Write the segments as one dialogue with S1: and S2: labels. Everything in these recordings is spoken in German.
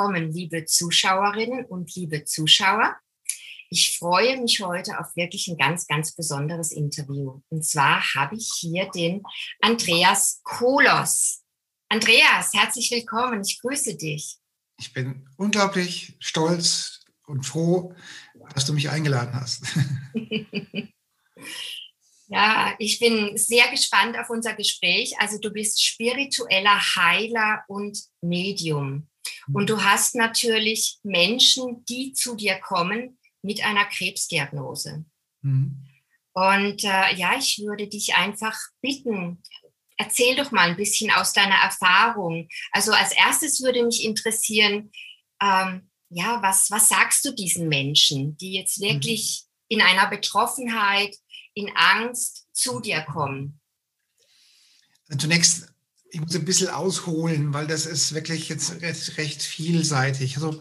S1: Willkommen, liebe Zuschauerinnen und liebe Zuschauer. Ich freue mich heute auf wirklich ein ganz, ganz besonderes Interview. Und zwar habe ich hier den Andreas Kolos. Andreas, herzlich willkommen. Ich grüße dich.
S2: Ich bin unglaublich stolz und froh, dass du mich eingeladen hast.
S1: Ja, ich bin sehr gespannt auf unser Gespräch. Also du bist spiritueller Heiler und Medium. Und du hast natürlich Menschen, die zu dir kommen mit einer Krebsdiagnose. Mhm. Und äh, ja, ich würde dich einfach bitten, erzähl doch mal ein bisschen aus deiner Erfahrung. Also als erstes würde mich interessieren, ähm, ja, was, was sagst du diesen Menschen, die jetzt mhm. wirklich mhm. in einer Betroffenheit, in Angst zu dir kommen?
S2: Zunächst ich muss ein bisschen ausholen, weil das ist wirklich jetzt recht, recht vielseitig. Also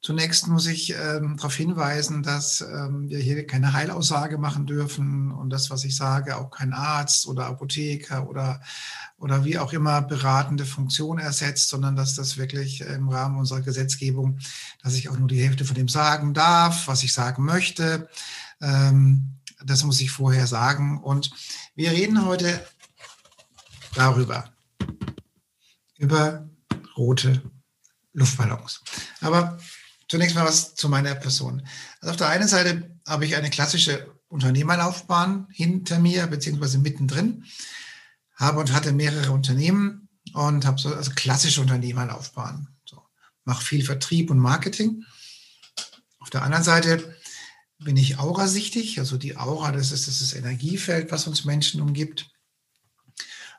S2: zunächst muss ich ähm, darauf hinweisen, dass ähm, wir hier keine Heilaussage machen dürfen und das, was ich sage, auch kein Arzt oder Apotheker oder, oder wie auch immer beratende Funktion ersetzt, sondern dass das wirklich im Rahmen unserer Gesetzgebung, dass ich auch nur die Hälfte von dem sagen darf, was ich sagen möchte. Ähm, das muss ich vorher sagen. Und wir reden heute darüber. Über rote Luftballons. Aber zunächst mal was zu meiner Person. Also auf der einen Seite habe ich eine klassische Unternehmerlaufbahn hinter mir, beziehungsweise mittendrin, habe und hatte mehrere Unternehmen und habe so also klassische Unternehmerlaufbahn. So, mache viel Vertrieb und Marketing. Auf der anderen Seite bin ich aurasichtig, also die Aura, das ist das Energiefeld, was uns Menschen umgibt.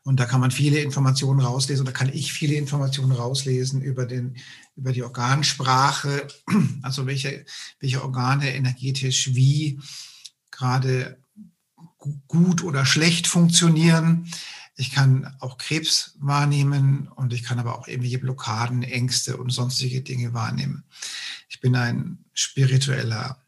S2: Und da kann man viele Informationen rauslesen oder kann ich viele Informationen rauslesen über, den, über die Organsprache, also welche, welche Organe energetisch wie gerade gut oder schlecht funktionieren. Ich kann auch Krebs wahrnehmen und ich kann aber auch irgendwelche Blockaden, Ängste und sonstige Dinge wahrnehmen. Ich bin ein spiritueller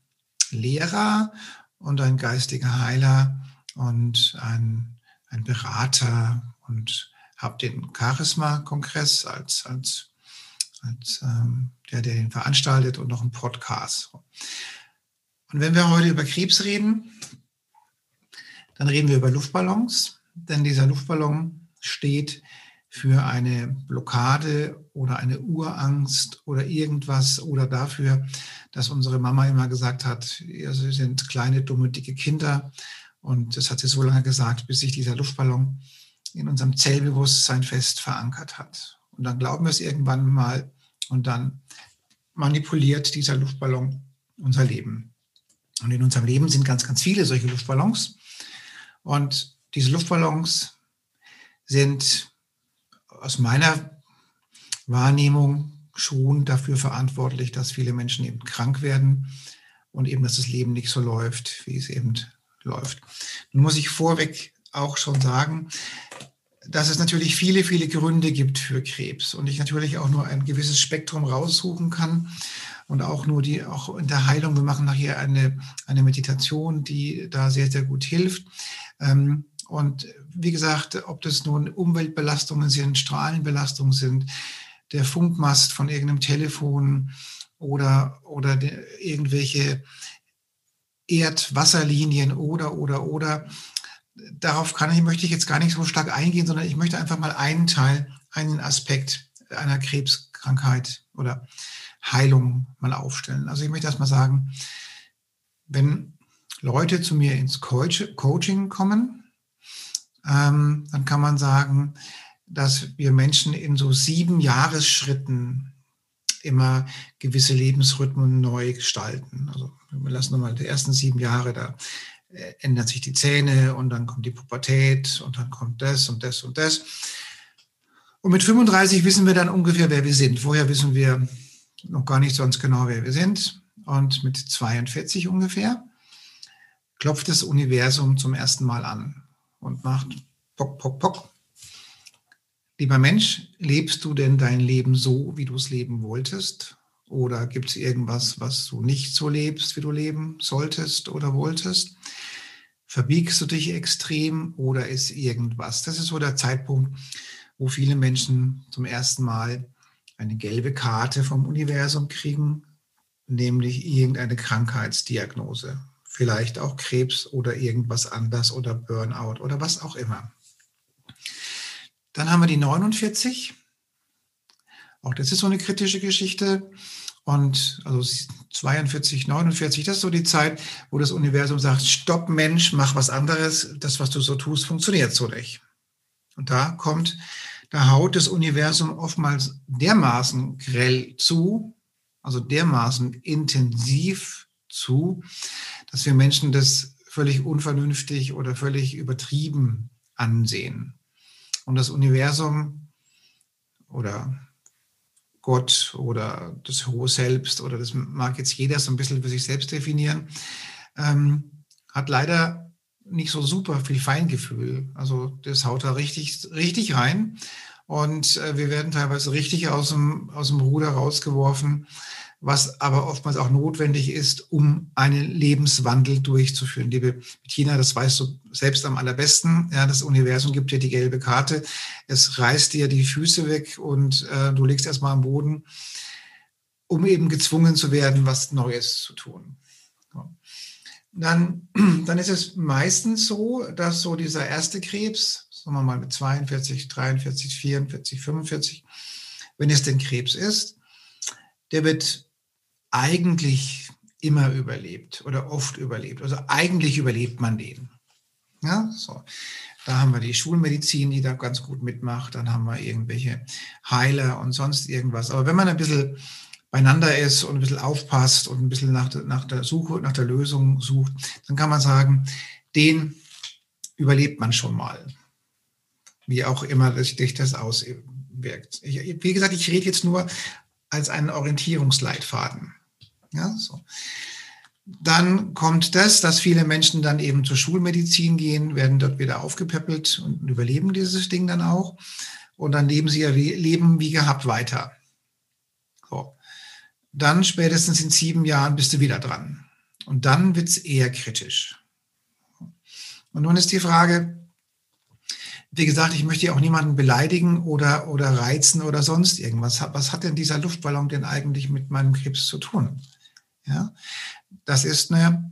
S2: Lehrer und ein geistiger Heiler und ein ein Berater und habe den Charisma-Kongress als, als, als ähm, der, der den veranstaltet und noch einen Podcast. Und wenn wir heute über Krebs reden, dann reden wir über Luftballons, denn dieser Luftballon steht für eine Blockade oder eine Urangst oder irgendwas oder dafür, dass unsere Mama immer gesagt hat, ihr sind kleine, dumme, dicke Kinder und das hat sie so lange gesagt, bis sich dieser Luftballon in unserem Zellbewusstsein fest verankert hat. Und dann glauben wir es irgendwann mal und dann manipuliert dieser Luftballon unser Leben. Und in unserem Leben sind ganz, ganz viele solche Luftballons. Und diese Luftballons sind aus meiner Wahrnehmung schon dafür verantwortlich, dass viele Menschen eben krank werden und eben, dass das Leben nicht so läuft, wie es eben läuft. Nun muss ich vorweg auch schon sagen, dass es natürlich viele, viele Gründe gibt für Krebs und ich natürlich auch nur ein gewisses Spektrum raussuchen kann und auch nur die, auch in der Heilung, wir machen nachher eine, eine Meditation, die da sehr, sehr gut hilft. Ähm, und wie gesagt, ob das nun Umweltbelastungen sind, Strahlenbelastungen sind, der Funkmast von irgendeinem Telefon oder, oder irgendwelche Erdwasserlinien oder, oder, oder. Darauf kann ich, möchte ich jetzt gar nicht so stark eingehen, sondern ich möchte einfach mal einen Teil, einen Aspekt einer Krebskrankheit oder Heilung mal aufstellen. Also ich möchte erst mal sagen, wenn Leute zu mir ins Coaching kommen, ähm, dann kann man sagen, dass wir Menschen in so sieben Jahresschritten immer gewisse Lebensrhythmen neu gestalten. Also wir lassen nochmal die ersten sieben Jahre, da äh, ändern sich die Zähne und dann kommt die Pubertät und dann kommt das und das und das. Und mit 35 wissen wir dann ungefähr, wer wir sind. Vorher wissen wir noch gar nicht sonst genau, wer wir sind. Und mit 42 ungefähr klopft das Universum zum ersten Mal an und macht Pock, Pock, Pock. Lieber Mensch, lebst du denn dein Leben so, wie du es leben wolltest? Oder gibt es irgendwas, was du nicht so lebst, wie du leben solltest oder wolltest? Verbiegst du dich extrem oder ist irgendwas? Das ist so der Zeitpunkt, wo viele Menschen zum ersten Mal eine gelbe Karte vom Universum kriegen, nämlich irgendeine Krankheitsdiagnose. Vielleicht auch Krebs oder irgendwas anders oder Burnout oder was auch immer. Dann haben wir die 49. Auch das ist so eine kritische Geschichte. Und also 42, 49, das ist so die Zeit, wo das Universum sagt, stopp Mensch, mach was anderes. Das, was du so tust, funktioniert so nicht. Und da kommt, da haut das Universum oftmals dermaßen grell zu, also dermaßen intensiv zu, dass wir Menschen das völlig unvernünftig oder völlig übertrieben ansehen. Und das Universum oder Gott oder das hohe Selbst oder das mag jetzt jeder so ein bisschen für sich selbst definieren, ähm, hat leider nicht so super viel Feingefühl. Also das haut da richtig, richtig rein. Und äh, wir werden teilweise richtig aus dem, aus dem Ruder rausgeworfen, was aber oftmals auch notwendig ist, um einen Lebenswandel durchzuführen. Liebe Bettina, das weißt du selbst am allerbesten. Ja, das Universum gibt dir die gelbe Karte. Es reißt dir die Füße weg und äh, du legst erstmal am Boden, um eben gezwungen zu werden, was Neues zu tun. Dann, dann ist es meistens so, dass so dieser erste Krebs, sagen wir mal mit 42, 43, 44, 45, wenn es denn Krebs ist, der wird eigentlich immer überlebt oder oft überlebt. Also eigentlich überlebt man den. Ja, so. Da haben wir die Schulmedizin, die da ganz gut mitmacht. Dann haben wir irgendwelche Heiler und sonst irgendwas. Aber wenn man ein bisschen beieinander ist und ein bisschen aufpasst und ein bisschen nach, nach der Suche, nach der Lösung sucht, dann kann man sagen, den überlebt man schon mal. Wie auch immer sich das auswirkt. Ich, wie gesagt, ich rede jetzt nur als einen Orientierungsleitfaden. Ja, so. Dann kommt das, dass viele Menschen dann eben zur Schulmedizin gehen, werden dort wieder aufgepäppelt und überleben dieses Ding dann auch. Und dann leben sie wie, leben wie gehabt weiter. So. Dann spätestens in sieben Jahren bist du wieder dran. Und dann wird es eher kritisch. Und nun ist die Frage, wie gesagt, ich möchte ja auch niemanden beleidigen oder, oder reizen oder sonst irgendwas. Was hat denn dieser Luftballon denn eigentlich mit meinem Krebs zu tun? Ja? Das ist eine,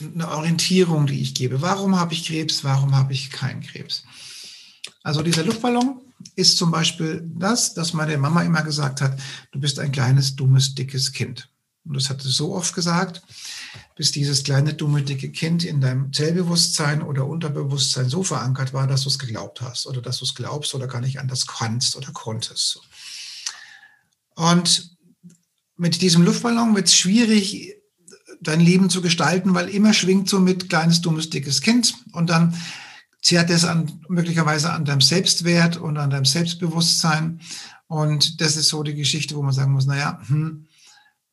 S2: eine Orientierung, die ich gebe. Warum habe ich Krebs? Warum habe ich keinen Krebs? Also dieser Luftballon ist zum Beispiel das, dass meine Mama immer gesagt hat, du bist ein kleines, dummes, dickes Kind. Und das hat sie so oft gesagt, bis dieses kleine, dumme, dicke Kind in deinem Zellbewusstsein oder Unterbewusstsein so verankert war, dass du es geglaubt hast oder dass du es glaubst oder gar nicht anders kannst oder konntest. Und mit diesem Luftballon wird es schwierig, dein Leben zu gestalten, weil immer schwingt so mit kleines, dummes, dickes Kind und dann zehrt es an, möglicherweise an deinem Selbstwert und an deinem Selbstbewusstsein. Und das ist so die Geschichte, wo man sagen muss, naja, hm,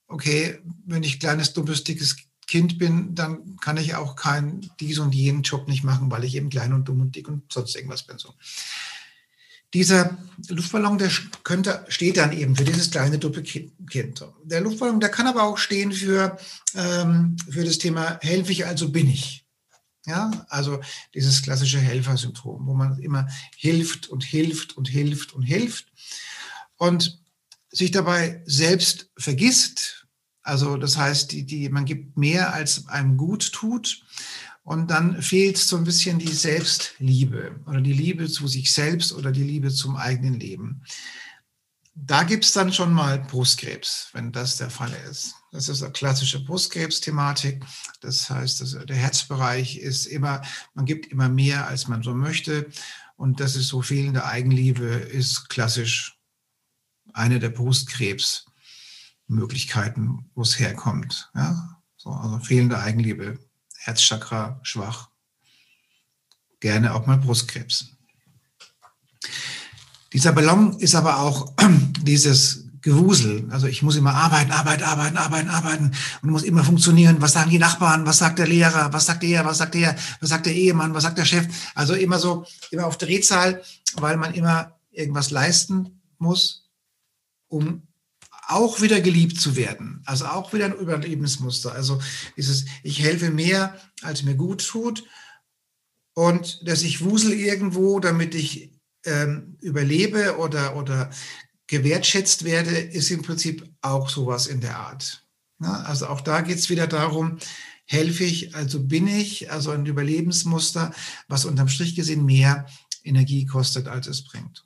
S2: okay, wenn ich kleines, dummes, dickes Kind bin, dann kann ich auch keinen dies und jenen Job nicht machen, weil ich eben klein und dumm und dick und sonst irgendwas bin. So dieser Luftballon, der könnte, steht dann eben für dieses kleine dumme Kind. Der Luftballon, der kann aber auch stehen für, ähm, für das Thema helfe ich, also bin ich. Ja, also dieses klassische Helfersyndrom, wo man immer hilft und hilft und hilft und hilft und sich dabei selbst vergisst. Also das heißt, die, die, man gibt mehr, als einem gut tut und dann fehlt so ein bisschen die Selbstliebe oder die Liebe zu sich selbst oder die Liebe zum eigenen Leben. Da gibt es dann schon mal Brustkrebs, wenn das der Fall ist. Das ist eine klassische Brustkrebsthematik. Das heißt, dass der Herzbereich ist immer, man gibt immer mehr, als man so möchte. Und das ist so fehlende Eigenliebe, ist klassisch eine der Brustkrebsmöglichkeiten, wo es herkommt. Ja? So, also fehlende Eigenliebe Herzchakra schwach. Gerne auch mal Brustkrebs. Dieser Ballon ist aber auch dieses Gewusel. Also ich muss immer arbeiten, arbeiten, arbeiten, arbeiten, arbeiten und muss immer funktionieren. Was sagen die Nachbarn? Was sagt der Lehrer? Was sagt der? Was sagt der? Was sagt der Ehemann? Was sagt der Chef? Also immer so, immer auf Drehzahl, weil man immer irgendwas leisten muss, um auch wieder geliebt zu werden. Also auch wieder ein Überlebensmuster. Also dieses, ich helfe mehr, als mir gut tut. Und dass ich wusel irgendwo, damit ich ähm, überlebe oder, oder gewertschätzt werde, ist im Prinzip auch sowas in der Art. Ja, also auch da geht es wieder darum, helfe ich, also bin ich, also ein Überlebensmuster, was unterm Strich gesehen mehr Energie kostet, als es bringt.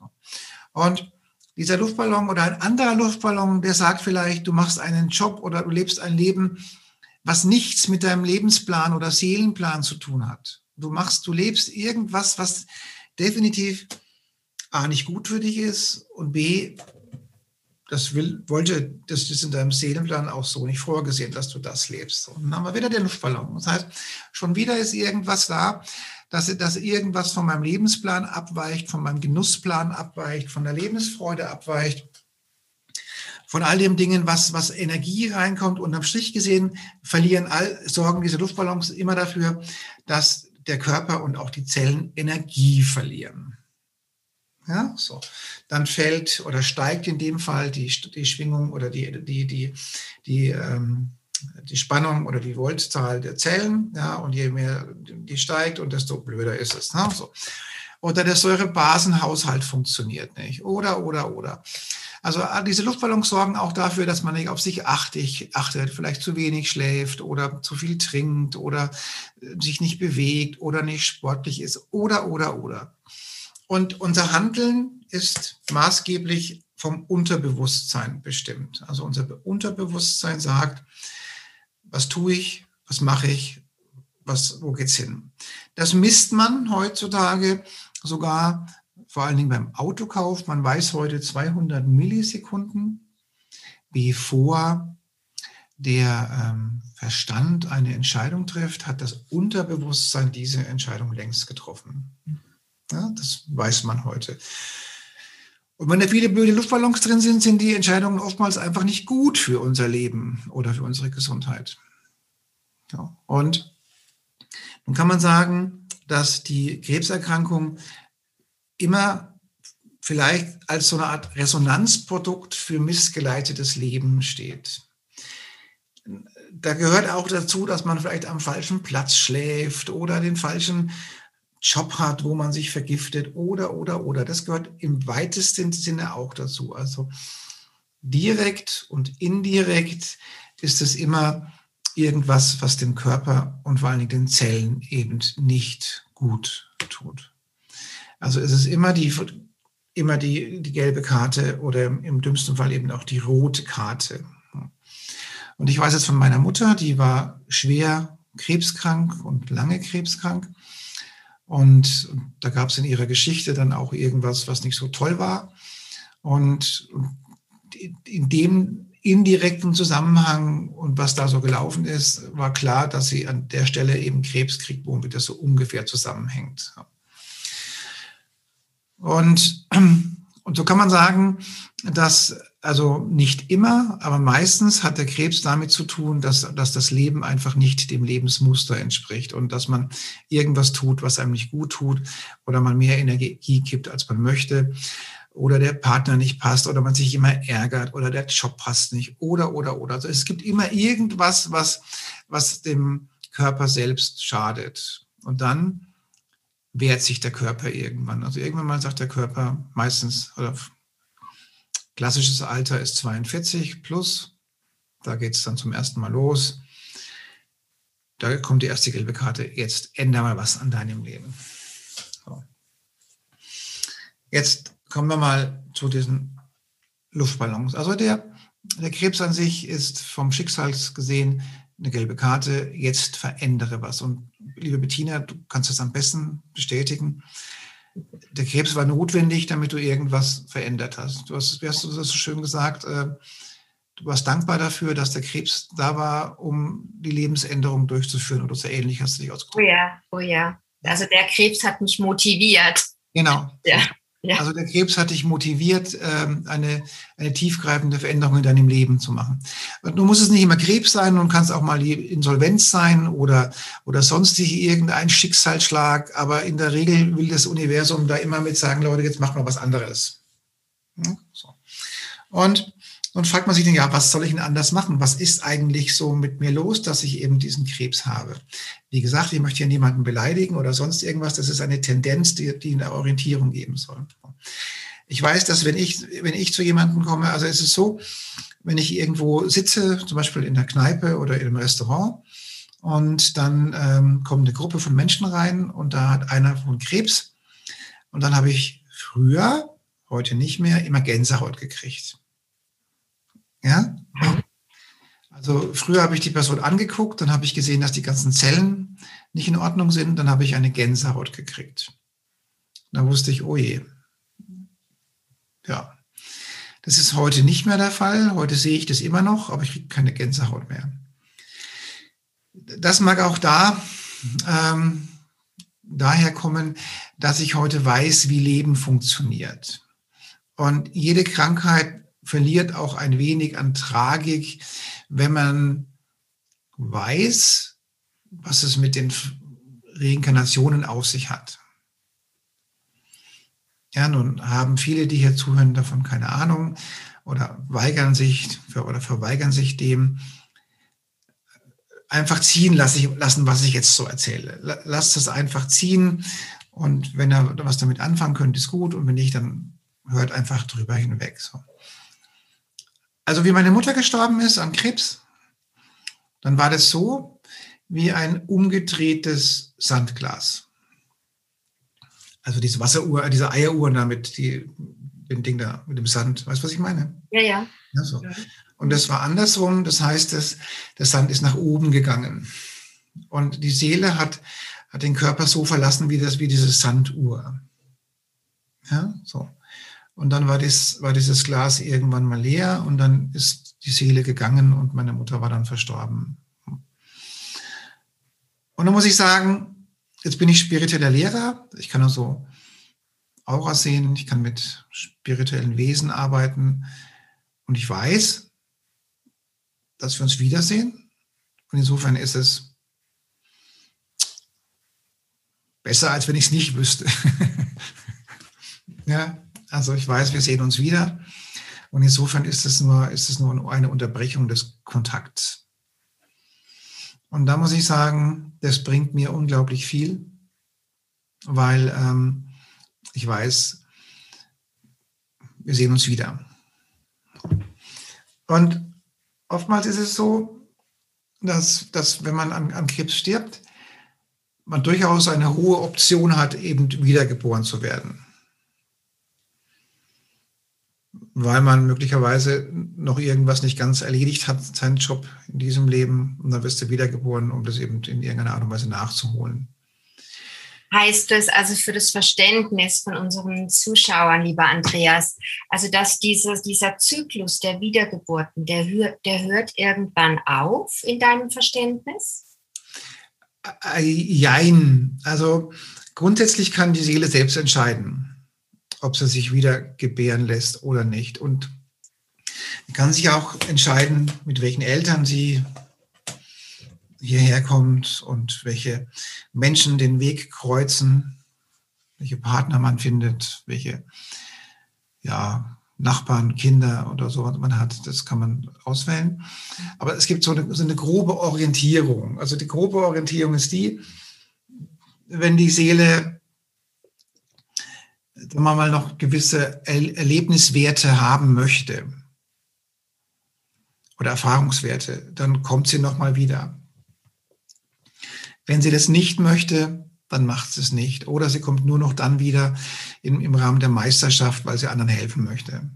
S2: Und dieser Luftballon oder ein anderer Luftballon, der sagt vielleicht, du machst einen Job oder du lebst ein Leben, was nichts mit deinem Lebensplan oder Seelenplan zu tun hat. Du machst, du lebst irgendwas, was definitiv A nicht gut für dich ist und B das will, wollte, das ist in deinem Seelenplan auch so nicht vorgesehen, dass du das lebst. Und dann haben wir wieder den Luftballon. Das heißt, schon wieder ist irgendwas da, dass, dass irgendwas von meinem Lebensplan abweicht, von meinem Genussplan abweicht, von der Lebensfreude abweicht, von all den Dingen, was, was Energie reinkommt. Und am Strich gesehen verlieren all, sorgen diese Luftballons immer dafür, dass der Körper und auch die Zellen Energie verlieren. Ja, so. Dann fällt oder steigt in dem Fall die, die Schwingung oder die, die, die, die, ähm, die Spannung oder die Voltzahl der Zellen. Ja, und je mehr die steigt und desto blöder ist es. Ne? So. Oder der Säurebasenhaushalt funktioniert nicht. Oder, oder, oder. Also diese Luftballons sorgen auch dafür, dass man nicht auf sich achtig, achtet, vielleicht zu wenig schläft oder zu viel trinkt oder äh, sich nicht bewegt oder nicht sportlich ist. Oder, oder, oder. Und unser Handeln ist maßgeblich vom Unterbewusstsein bestimmt. Also unser Unterbewusstsein sagt, was tue ich, was mache ich, was, wo geht's hin? Das misst man heutzutage sogar vor allen Dingen beim Autokauf. Man weiß heute 200 Millisekunden, bevor der ähm, Verstand eine Entscheidung trifft, hat das Unterbewusstsein diese Entscheidung längst getroffen. Ja, das weiß man heute. Und wenn da viele blöde Luftballons drin sind, sind die Entscheidungen oftmals einfach nicht gut für unser Leben oder für unsere Gesundheit. Ja, und nun kann man sagen, dass die Krebserkrankung immer vielleicht als so eine Art Resonanzprodukt für missgeleitetes Leben steht. Da gehört auch dazu, dass man vielleicht am falschen Platz schläft oder den falschen Job hat, wo man sich vergiftet oder, oder, oder. Das gehört im weitesten Sinne auch dazu. Also direkt und indirekt ist es immer irgendwas, was dem Körper und vor allen Dingen den Zellen eben nicht gut tut. Also es ist immer die, immer die, die gelbe Karte oder im dümmsten Fall eben auch die rote Karte. Und ich weiß jetzt von meiner Mutter, die war schwer krebskrank und lange krebskrank. Und da gab es in ihrer Geschichte dann auch irgendwas, was nicht so toll war. Und in dem indirekten Zusammenhang und was da so gelaufen ist, war klar, dass sie an der Stelle eben Krebs kriegt, womit das so ungefähr zusammenhängt. Und, und so kann man sagen, dass also nicht immer, aber meistens hat der Krebs damit zu tun, dass, dass das Leben einfach nicht dem Lebensmuster entspricht und dass man irgendwas tut, was einem nicht gut tut oder man mehr Energie gibt, als man möchte oder der Partner nicht passt oder man sich immer ärgert oder der Job passt nicht oder, oder, oder. Also es gibt immer irgendwas, was, was dem Körper selbst schadet. Und dann wehrt sich der Körper irgendwann. Also irgendwann mal sagt der Körper meistens oder Klassisches Alter ist 42 plus. Da geht es dann zum ersten Mal los. Da kommt die erste gelbe Karte. Jetzt ändere mal was an deinem Leben. So. Jetzt kommen wir mal zu diesen Luftballons. Also der, der Krebs an sich ist vom Schicksal gesehen eine gelbe Karte. Jetzt verändere was. Und liebe Bettina, du kannst das am besten bestätigen der Krebs war notwendig, damit du irgendwas verändert hast. Du hast, wie hast du das so schön gesagt, äh, du warst dankbar dafür, dass der Krebs da war, um die Lebensänderung durchzuführen oder so ähnlich hast du dich ausgedrückt.
S1: Oh ja, oh ja. Also der Krebs hat mich motiviert.
S2: Genau.
S1: Ja,
S2: Ja. Also der Krebs hat dich motiviert, ähm, eine, eine tiefgreifende Veränderung in deinem Leben zu machen. Du musst es nicht immer Krebs sein und kannst auch mal Insolvenz sein oder, oder sonstig irgendein Schicksalsschlag, aber in der Regel will das Universum da immer mit sagen, Leute, jetzt machen wir was anderes. So. Und und fragt man sich dann, ja, was soll ich denn anders machen? Was ist eigentlich so mit mir los, dass ich eben diesen Krebs habe? Wie gesagt, ich möchte hier niemanden beleidigen oder sonst irgendwas. Das ist eine Tendenz, die, die eine Orientierung geben soll. Ich weiß, dass wenn ich, wenn ich zu jemandem komme, also es ist so, wenn ich irgendwo sitze, zum Beispiel in der Kneipe oder in einem Restaurant, und dann ähm, kommt eine Gruppe von Menschen rein und da hat einer von Krebs. Und dann habe ich früher, heute nicht mehr, immer Gänsehaut gekriegt. Ja? Also früher habe ich die Person angeguckt, dann habe ich gesehen, dass die ganzen Zellen nicht in Ordnung sind, dann habe ich eine Gänsehaut gekriegt. Da wusste ich, oh je. Ja. Das ist heute nicht mehr der Fall. Heute sehe ich das immer noch, aber ich kriege keine Gänsehaut mehr. Das mag auch da ähm, daher kommen, dass ich heute weiß, wie Leben funktioniert. Und jede Krankheit verliert auch ein wenig an Tragik, wenn man weiß, was es mit den Reinkarnationen auf sich hat. Ja, nun haben viele, die hier zuhören, davon keine Ahnung oder weigern sich oder verweigern sich dem. Einfach ziehen lassen, was ich jetzt so erzähle. Lasst es einfach ziehen und wenn ihr was damit anfangen könnt, ist gut und wenn nicht, dann hört einfach drüber hinweg. So. Also wie meine Mutter gestorben ist an Krebs, dann war das so wie ein umgedrehtes Sandglas. Also diese Wasseruhr, diese Eieruhr da mit die, dem Ding da, mit dem Sand. Weißt du, was ich meine?
S1: Ja, ja.
S2: ja so. Und das war andersrum. Das heißt, das, der Sand ist nach oben gegangen. Und die Seele hat, hat den Körper so verlassen wie das, wie diese Sanduhr. Ja, so. Und dann war, das, war dieses Glas irgendwann mal leer und dann ist die Seele gegangen und meine Mutter war dann verstorben. Und dann muss ich sagen, jetzt bin ich spiritueller Lehrer. Ich kann also Aura sehen, ich kann mit spirituellen Wesen arbeiten und ich weiß, dass wir uns wiedersehen. Und insofern ist es besser, als wenn ich es nicht wüsste. ja, also ich weiß, wir sehen uns wieder. Und insofern ist es nur, ist es nur eine Unterbrechung des Kontakts. Und da muss ich sagen, das bringt mir unglaublich viel, weil ähm, ich weiß, wir sehen uns wieder. Und oftmals ist es so, dass, dass wenn man an, an Krebs stirbt, man durchaus eine hohe Option hat, eben wiedergeboren zu werden weil man möglicherweise noch irgendwas nicht ganz erledigt hat, seinen Job in diesem Leben. Und dann wirst du wiedergeboren, um das eben in irgendeiner Art und Weise nachzuholen.
S1: Heißt das also für das Verständnis von unseren Zuschauern, lieber Andreas, also dass dieses, dieser Zyklus der Wiedergeburten, der, hört, der hört irgendwann auf in deinem Verständnis?
S2: Äh, jein. Also grundsätzlich kann die Seele selbst entscheiden ob sie sich wieder gebären lässt oder nicht. Und kann sich auch entscheiden, mit welchen Eltern sie hierher kommt und welche Menschen den Weg kreuzen, welche Partner man findet, welche ja, Nachbarn, Kinder oder so was man hat, das kann man auswählen. Aber es gibt so eine, so eine grobe Orientierung. Also die grobe Orientierung ist die, wenn die Seele wenn man mal noch gewisse Erlebniswerte haben möchte oder Erfahrungswerte, dann kommt sie noch mal wieder. Wenn sie das nicht möchte, dann macht sie es nicht. Oder sie kommt nur noch dann wieder im, im Rahmen der Meisterschaft, weil sie anderen helfen möchte.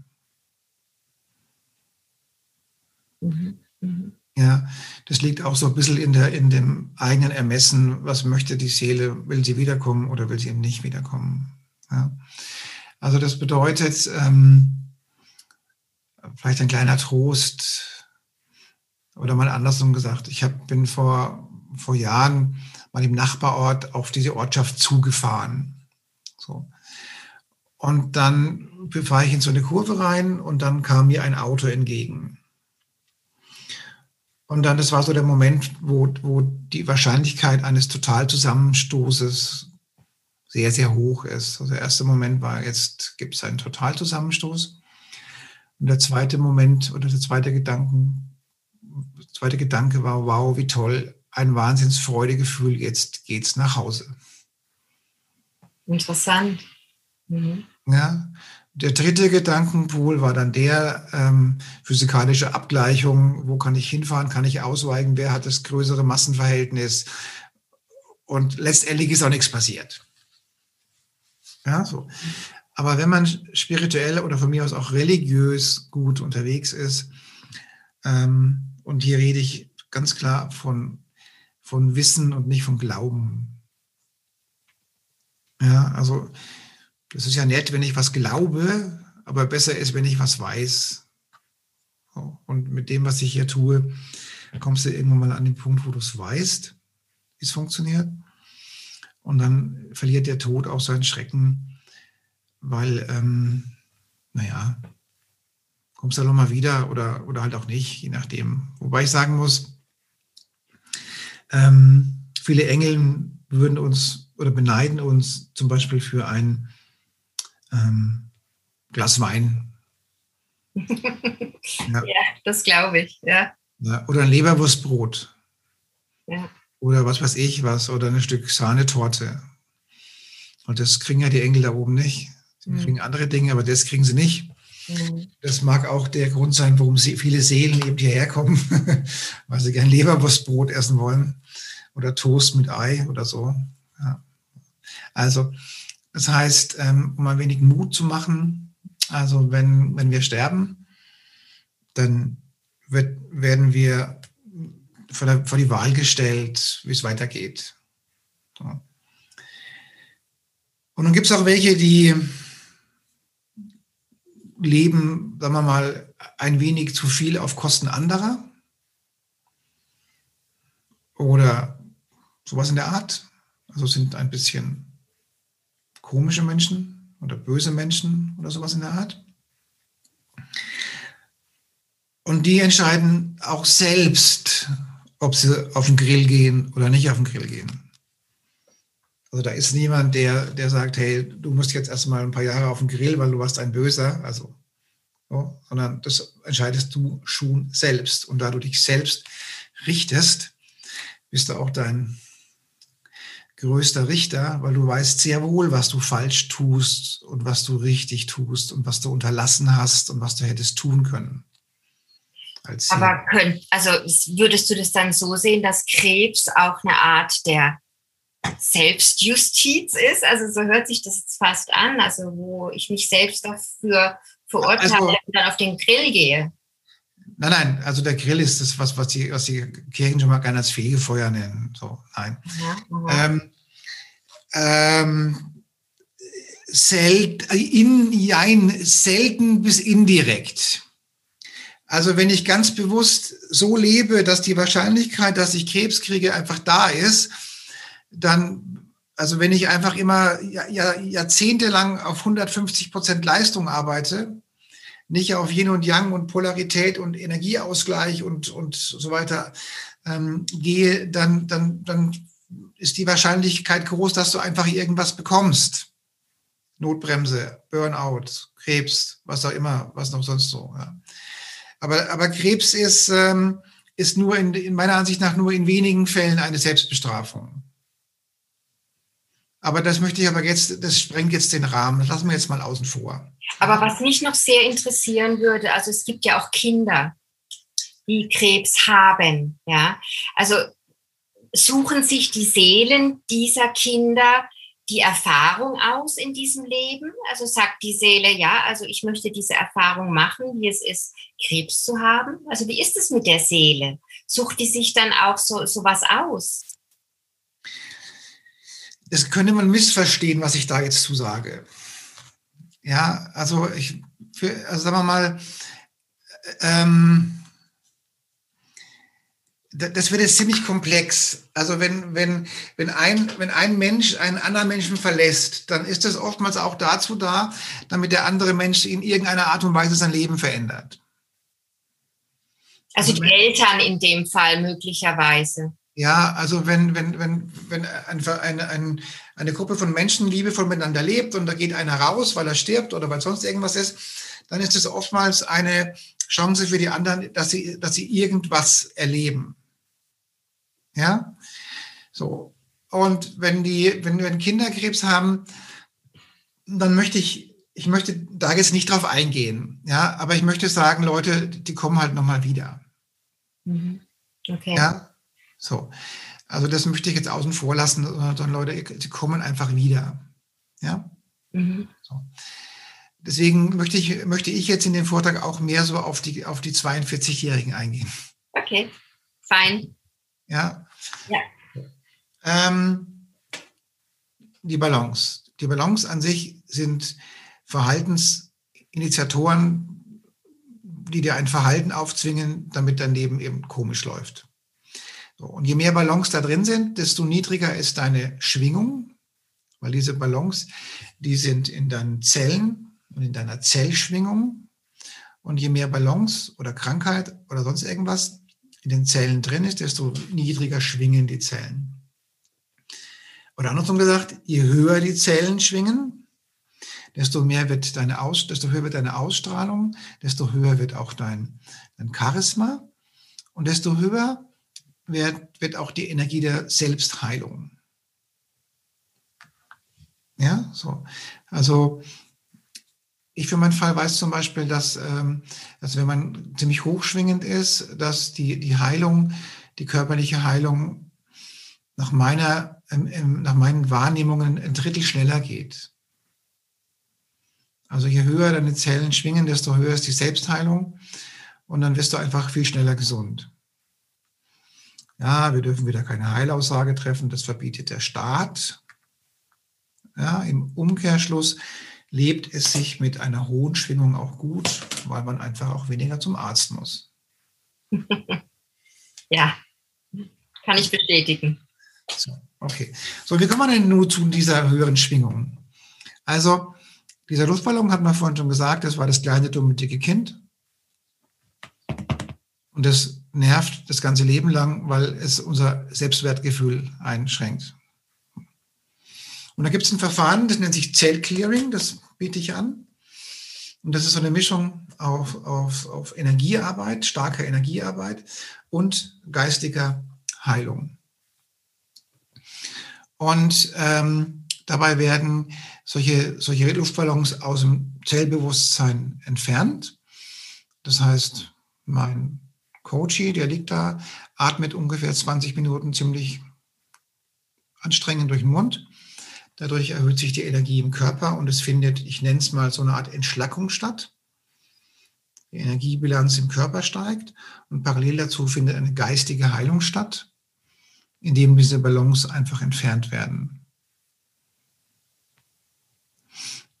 S2: Mhm. Mhm. Ja, das liegt auch so ein bisschen in, der, in dem eigenen Ermessen, was möchte die Seele, will sie wiederkommen oder will sie eben nicht wiederkommen. Ja. Also das bedeutet, ähm, vielleicht ein kleiner Trost oder mal andersrum gesagt, ich hab, bin vor, vor Jahren mal im Nachbarort auf diese Ortschaft zugefahren. So. Und dann fahre ich in so eine Kurve rein und dann kam mir ein Auto entgegen. Und dann, das war so der Moment, wo, wo die Wahrscheinlichkeit eines Totalzusammenstoßes sehr, sehr hoch ist. Also der erste Moment war, jetzt gibt es einen Totalzusammenstoß. Und der zweite Moment oder der zweite Gedanken, zweite Gedanke war, wow, wie toll, ein Wahnsinnsfreudegefühl, jetzt geht's nach Hause.
S1: Interessant.
S2: Mhm. Ja, der dritte Gedankenpool war dann der ähm, physikalische Abgleichung. Wo kann ich hinfahren? Kann ich ausweichen? Wer hat das größere Massenverhältnis? Und letztendlich ist auch nichts passiert. Ja, so. Aber wenn man spirituell oder von mir aus auch religiös gut unterwegs ist, ähm, und hier rede ich ganz klar von, von Wissen und nicht von Glauben. Ja, also das ist ja nett, wenn ich was glaube, aber besser ist, wenn ich was weiß. Und mit dem, was ich hier tue, kommst du irgendwann mal an den Punkt, wo du es weißt, wie es funktioniert. Und dann verliert der Tod auch seinen Schrecken, weil, ähm, naja, kommst du dann nochmal wieder oder, oder halt auch nicht, je nachdem. Wobei ich sagen muss, ähm, viele Engel würden uns oder beneiden uns zum Beispiel für ein ähm, Glas Wein.
S1: ja. ja. das glaube ich, ja.
S2: ja. Oder ein Leberwurstbrot. Ja. Oder was weiß ich was, oder ein Stück Sahnetorte. Und das kriegen ja die Engel da oben nicht. Sie mhm. kriegen andere Dinge, aber das kriegen sie nicht. Mhm. Das mag auch der Grund sein, warum viele Seelen eben hierher kommen, weil sie gern Leberwurstbrot essen wollen oder Toast mit Ei oder so. Ja. Also das heißt, ähm, um ein wenig Mut zu machen, also wenn, wenn wir sterben, dann wird, werden wir vor, der, vor die Wahl gestellt, wie es weitergeht. So. Und dann gibt es auch welche, die leben, sagen wir mal, ein wenig zu viel auf Kosten anderer oder sowas in der Art. Also sind ein bisschen komische Menschen oder böse Menschen oder sowas in der Art. Und die entscheiden auch selbst, ob sie auf den Grill gehen oder nicht auf den Grill gehen. Also da ist niemand, der, der sagt, hey, du musst jetzt erstmal ein paar Jahre auf den Grill, weil du warst ein Böser. Also, so, sondern das entscheidest du schon selbst. Und da du dich selbst richtest, bist du auch dein größter Richter, weil du weißt sehr wohl, was du falsch tust und was du richtig tust und was du unterlassen hast und was du hättest tun können.
S1: Aber könnt, also würdest du das dann so sehen, dass Krebs auch eine Art der Selbstjustiz ist? Also so hört sich das jetzt fast an, also wo ich mich selbst dafür verurteile also, und dann auf den Grill gehe.
S2: Nein, nein, also der Grill ist das, was, was, die, was die Kirchen schon mal gerne als Fegefeuer nennen. So, nein. Ja, ähm, ähm, sel in, jein, selten bis indirekt. Also wenn ich ganz bewusst so lebe, dass die Wahrscheinlichkeit, dass ich Krebs kriege, einfach da ist, dann, also wenn ich einfach immer jahrzehntelang auf 150 Prozent Leistung arbeite, nicht auf Yin und Yang und Polarität und Energieausgleich und, und so weiter ähm, gehe, dann, dann, dann ist die Wahrscheinlichkeit groß, dass du einfach irgendwas bekommst. Notbremse, Burnout, Krebs, was auch immer, was noch sonst so. Ja. Aber, aber Krebs ist, ähm, ist nur in, in meiner Ansicht nach nur in wenigen Fällen eine Selbstbestrafung. Aber das möchte ich aber jetzt, das sprengt jetzt den Rahmen. Das lassen wir jetzt mal außen vor.
S1: Aber was mich noch sehr interessieren würde, also es gibt ja auch Kinder, die Krebs haben, ja. Also suchen sich die Seelen dieser Kinder die Erfahrung aus in diesem Leben? Also sagt die Seele, ja, also ich möchte diese Erfahrung machen, wie es ist, Krebs zu haben. Also wie ist es mit der Seele? Sucht die sich dann auch so, was aus?
S2: das könnte man missverstehen, was ich da jetzt zu sage. Ja, also ich, für, also sagen wir mal, ähm, das wird jetzt ziemlich komplex. Also wenn, wenn, wenn, ein, wenn ein Mensch einen anderen Menschen verlässt, dann ist das oftmals auch dazu da, damit der andere Mensch in irgendeiner Ein- und Weise sein Leben verändert.
S1: Also die Eltern in dem Fall möglicherweise.
S2: Ja, also wenn, wenn, wenn, wenn eine, eine, eine Gruppe von Menschen liebevoll miteinander lebt und da geht einer raus, weil er stirbt oder weil sonst irgendwas ist, dann ist es oftmals eine Chance für die anderen, dass sie, dass sie irgendwas erleben. Ja, so. Und wenn die, wenn, wenn Kinder Krebs haben, dann möchte ich, ich möchte da jetzt nicht drauf eingehen. Ja, aber ich möchte sagen, Leute, die kommen halt nochmal wieder. Mhm. Okay. Ja, so. Also das möchte ich jetzt außen vor lassen, sondern Leute, die kommen einfach wieder. Ja. Mhm. So. Deswegen möchte ich, möchte ich jetzt in dem Vortrag auch mehr so auf die, auf die 42-Jährigen eingehen.
S1: Okay, fein.
S2: Ja. ja. Ähm, die Balance. Die Balance an sich sind Verhaltensinitiatoren, die dir ein Verhalten aufzwingen, damit dein Leben eben komisch läuft. So, und je mehr Balance da drin sind, desto niedriger ist deine Schwingung, weil diese Balance, die sind in deinen Zellen und in deiner Zellschwingung. Und je mehr Balance oder Krankheit oder sonst irgendwas in den Zellen drin ist, desto niedriger schwingen die Zellen. Oder andersrum gesagt, je höher die Zellen schwingen, desto mehr wird deine Aus, desto höher wird deine Ausstrahlung, desto höher wird auch dein, dein Charisma und desto höher wird, wird auch die Energie der Selbstheilung. Ja, so. Also ich für meinen Fall weiß zum Beispiel, dass, ähm, dass wenn man ziemlich hochschwingend ist, dass die, die Heilung, die körperliche Heilung nach, meiner, ähm, nach meinen Wahrnehmungen ein Drittel schneller geht. Also je höher deine Zellen schwingen, desto höher ist die Selbstheilung und dann wirst du einfach viel schneller gesund. Ja, wir dürfen wieder keine Heilaussage treffen, das verbietet der Staat. Ja, im Umkehrschluss lebt es sich mit einer hohen Schwingung auch gut, weil man einfach auch weniger zum Arzt muss.
S1: ja, kann ich bestätigen.
S2: So, okay. So, wie kommt man denn nun zu dieser höheren Schwingung? Also, dieser Luftballon hat man vorhin schon gesagt, das war das kleine, dumme, dicke Kind. Und das nervt das ganze Leben lang, weil es unser Selbstwertgefühl einschränkt. Und da gibt es ein Verfahren, das nennt sich Zellclearing, das biete ich an. Und das ist so eine Mischung auf, auf, auf Energiearbeit, starker Energiearbeit und geistiger Heilung. Und ähm, dabei werden solche, solche Luftballons aus dem Zellbewusstsein entfernt. Das heißt, mein Coachy, der liegt da, atmet ungefähr 20 Minuten ziemlich anstrengend durch den Mund Dadurch erhöht sich die Energie im Körper und es findet, ich nenne es mal so eine Art Entschlackung statt. Die Energiebilanz im Körper steigt und parallel dazu findet eine geistige Heilung statt, indem diese Ballons einfach entfernt werden.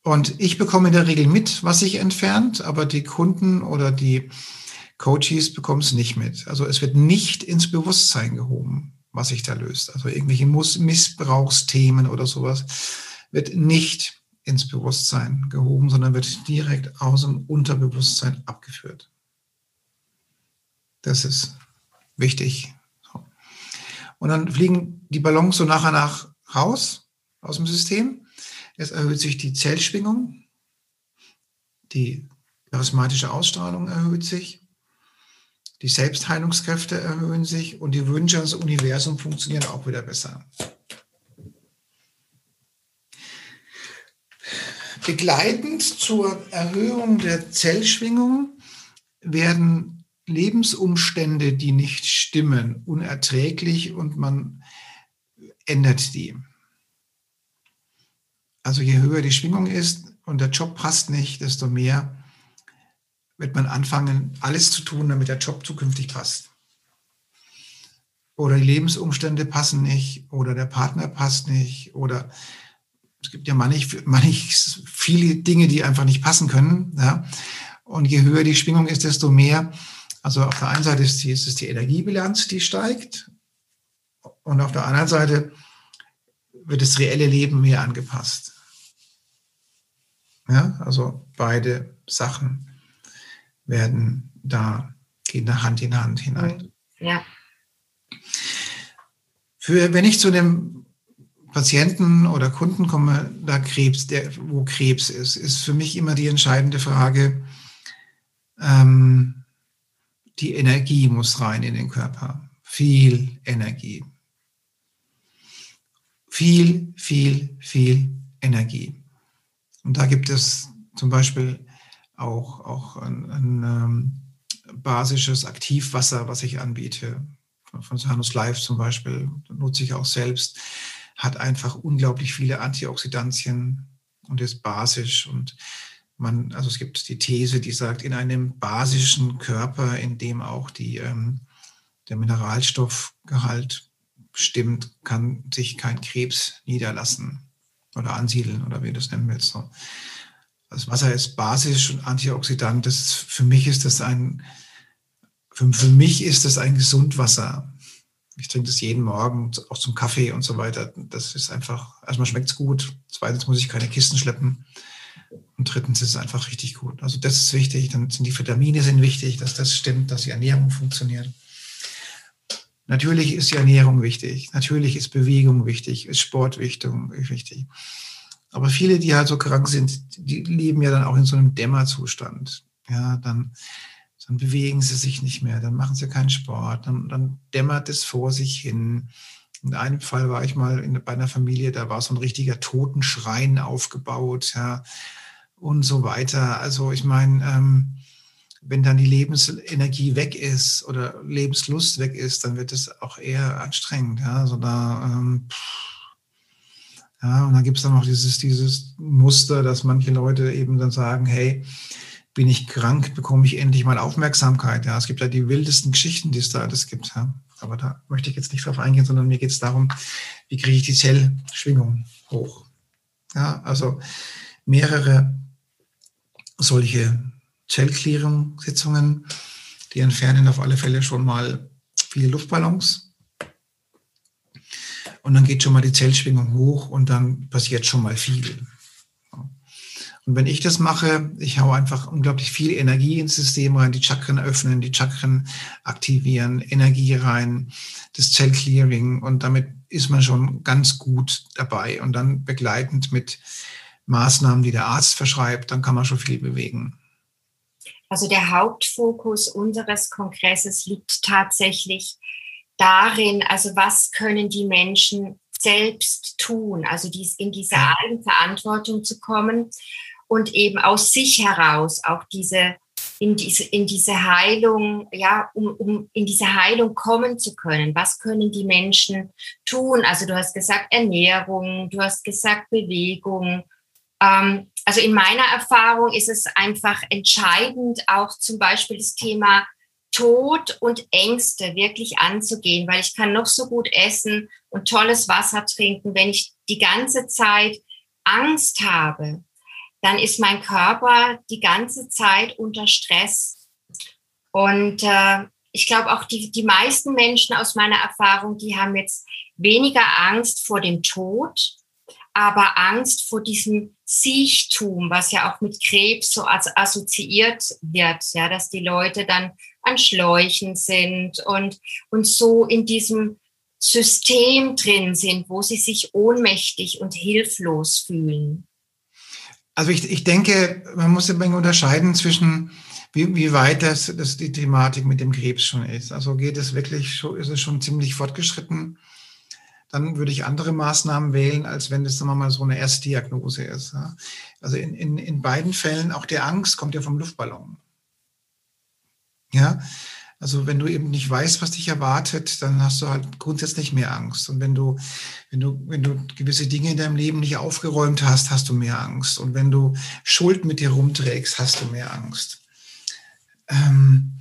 S2: Und ich bekomme in der Regel mit, was sich entfernt, aber die Kunden oder die Coaches bekommen es nicht mit. Also es wird nicht ins Bewusstsein gehoben was sich da löst. Also irgendwelche Missbrauchsthemen oder sowas wird nicht ins Bewusstsein gehoben, sondern wird direkt aus dem Unterbewusstsein abgeführt. Das ist wichtig. Und dann fliegen die Ballons so nach und nach raus aus dem System. Es erhöht sich die Zellschwingung, die charismatische Ausstrahlung erhöht sich die Selbstheilungskräfte erhöhen sich und die Wünsche ans Universum funktionieren auch wieder besser. Begleitend zur Erhöhung der Zellschwingung werden Lebensumstände, die nicht stimmen, unerträglich und man ändert die. Also je höher die Schwingung ist und der Job passt nicht, desto mehr wird man anfangen, alles zu tun, damit der Job zukünftig passt. Oder die Lebensumstände passen nicht, oder der Partner passt nicht, oder es gibt ja manchmal manch viele Dinge, die einfach nicht passen können. Ja? Und je höher die Schwingung ist, desto mehr Also auf der einen Seite ist, die, ist es die Energiebilanz, die steigt und auf der anderen Seite wird das reelle Leben mehr angepasst. Ja, also beide Sachen werden da, gehen da Hand in Hand hinein.
S1: Ja.
S2: Für, wenn ich zu dem Patienten oder Kunden komme, da Krebs, der, wo Krebs ist, ist für mich immer die entscheidende Frage, ähm, die Energie muss rein in den Körper. Viel Energie. Viel, viel, viel Energie. Und da gibt es zum Beispiel auch, auch ein, ein ähm, basisches Aktivwasser, was ich anbiete. Von Sanus Life zum Beispiel, nutze ich auch selbst. Hat einfach unglaublich viele Antioxidantien und ist basisch und man, also es gibt die These, die sagt, in einem basischen Körper, in dem auch die, ähm, der Mineralstoffgehalt stimmt, kann sich kein Krebs niederlassen oder ansiedeln oder wie du es nennen willst. So. Das Wasser ist basisch und Antioxidant. Das, für mich ist das ein, für, für mich ist das ein Gesundwasser. Ich trinke das jeden Morgen, auch zum Kaffee und so weiter. Das ist einfach, erstmal schmeckt es gut. Zweitens muss ich keine Kisten schleppen. Und drittens ist es einfach richtig gut. Also das ist wichtig. Dann sind die Vitamine sind wichtig, dass das stimmt, dass die Ernährung funktioniert. Natürlich ist die Ernährung wichtig. Natürlich ist Bewegung wichtig, ist Sport wichtig. Aber viele, die halt so krank sind, die leben ja dann auch in so einem Dämmerzustand. Ja, dann, dann bewegen sie sich nicht mehr, dann machen sie keinen Sport, dann, dann dämmert es vor sich hin. In einem Fall war ich mal in, bei einer Familie, da war so ein richtiger Totenschrein aufgebaut, ja, und so weiter. Also ich meine, ähm, wenn dann die Lebensenergie weg ist oder Lebenslust weg ist, dann wird es auch eher anstrengend. Ja, also da, ähm, ja, und dann gibt es dann noch dieses, dieses Muster, dass manche Leute eben dann sagen, hey, bin ich krank, bekomme ich endlich mal Aufmerksamkeit. Ja, es gibt ja die wildesten Geschichten, die es da alles gibt. Ja. Aber da möchte ich jetzt nicht drauf eingehen, sondern mir geht es darum, wie kriege ich die Zellschwingung hoch. Ja, also mehrere solche Zellclearing-Sitzungen, die entfernen auf alle Fälle schon mal viele Luftballons. Und dann geht schon mal die Zellschwingung hoch und dann passiert schon mal viel. Und wenn ich das mache, ich haue einfach unglaublich viel Energie ins System rein, die Chakren öffnen, die Chakren aktivieren, Energie rein, das Zellclearing und damit ist man schon ganz gut dabei. Und dann begleitend mit Maßnahmen, die der Arzt verschreibt, dann kann man schon viel bewegen.
S1: Also der Hauptfokus unseres Kongresses liegt tatsächlich darin, also was können die Menschen selbst tun, also dies, in diese Eigenverantwortung zu kommen und eben aus sich heraus auch diese in diese, in diese Heilung, ja, um, um in diese Heilung kommen zu können. Was können die Menschen tun? Also du hast gesagt Ernährung, du hast gesagt Bewegung. Ähm, also in meiner Erfahrung ist es einfach entscheidend, auch zum Beispiel das Thema Tod und Ängste wirklich anzugehen, weil ich kann noch so gut essen und tolles Wasser trinken, wenn ich die ganze Zeit Angst habe, dann ist mein Körper die ganze Zeit unter Stress. Und äh, ich glaube auch die, die meisten Menschen aus meiner Erfahrung, die haben jetzt weniger Angst vor dem Tod, aber Angst vor diesem Siechtum, was ja auch mit Krebs so assoziiert wird, ja, dass die Leute dann an Schläuchen sind und, und so in diesem System drin sind, wo sie sich ohnmächtig und hilflos fühlen.
S2: Also ich, ich denke, man muss ein unterscheiden zwischen, wie, wie weit das, das die Thematik mit dem Krebs schon ist. Also geht es wirklich, schon, ist es schon ziemlich fortgeschritten dann würde ich andere Maßnahmen wählen, als wenn das, sagen mal, so eine Erstdiagnose ist. Also in, in, in beiden Fällen, auch der Angst kommt ja vom Luftballon. Ja, also wenn du eben nicht weißt, was dich erwartet, dann hast du halt grundsätzlich mehr Angst. Und wenn du, wenn du, wenn du gewisse Dinge in deinem Leben nicht aufgeräumt hast, hast du mehr Angst. Und wenn du Schuld mit dir rumträgst, hast du mehr Angst. Ähm,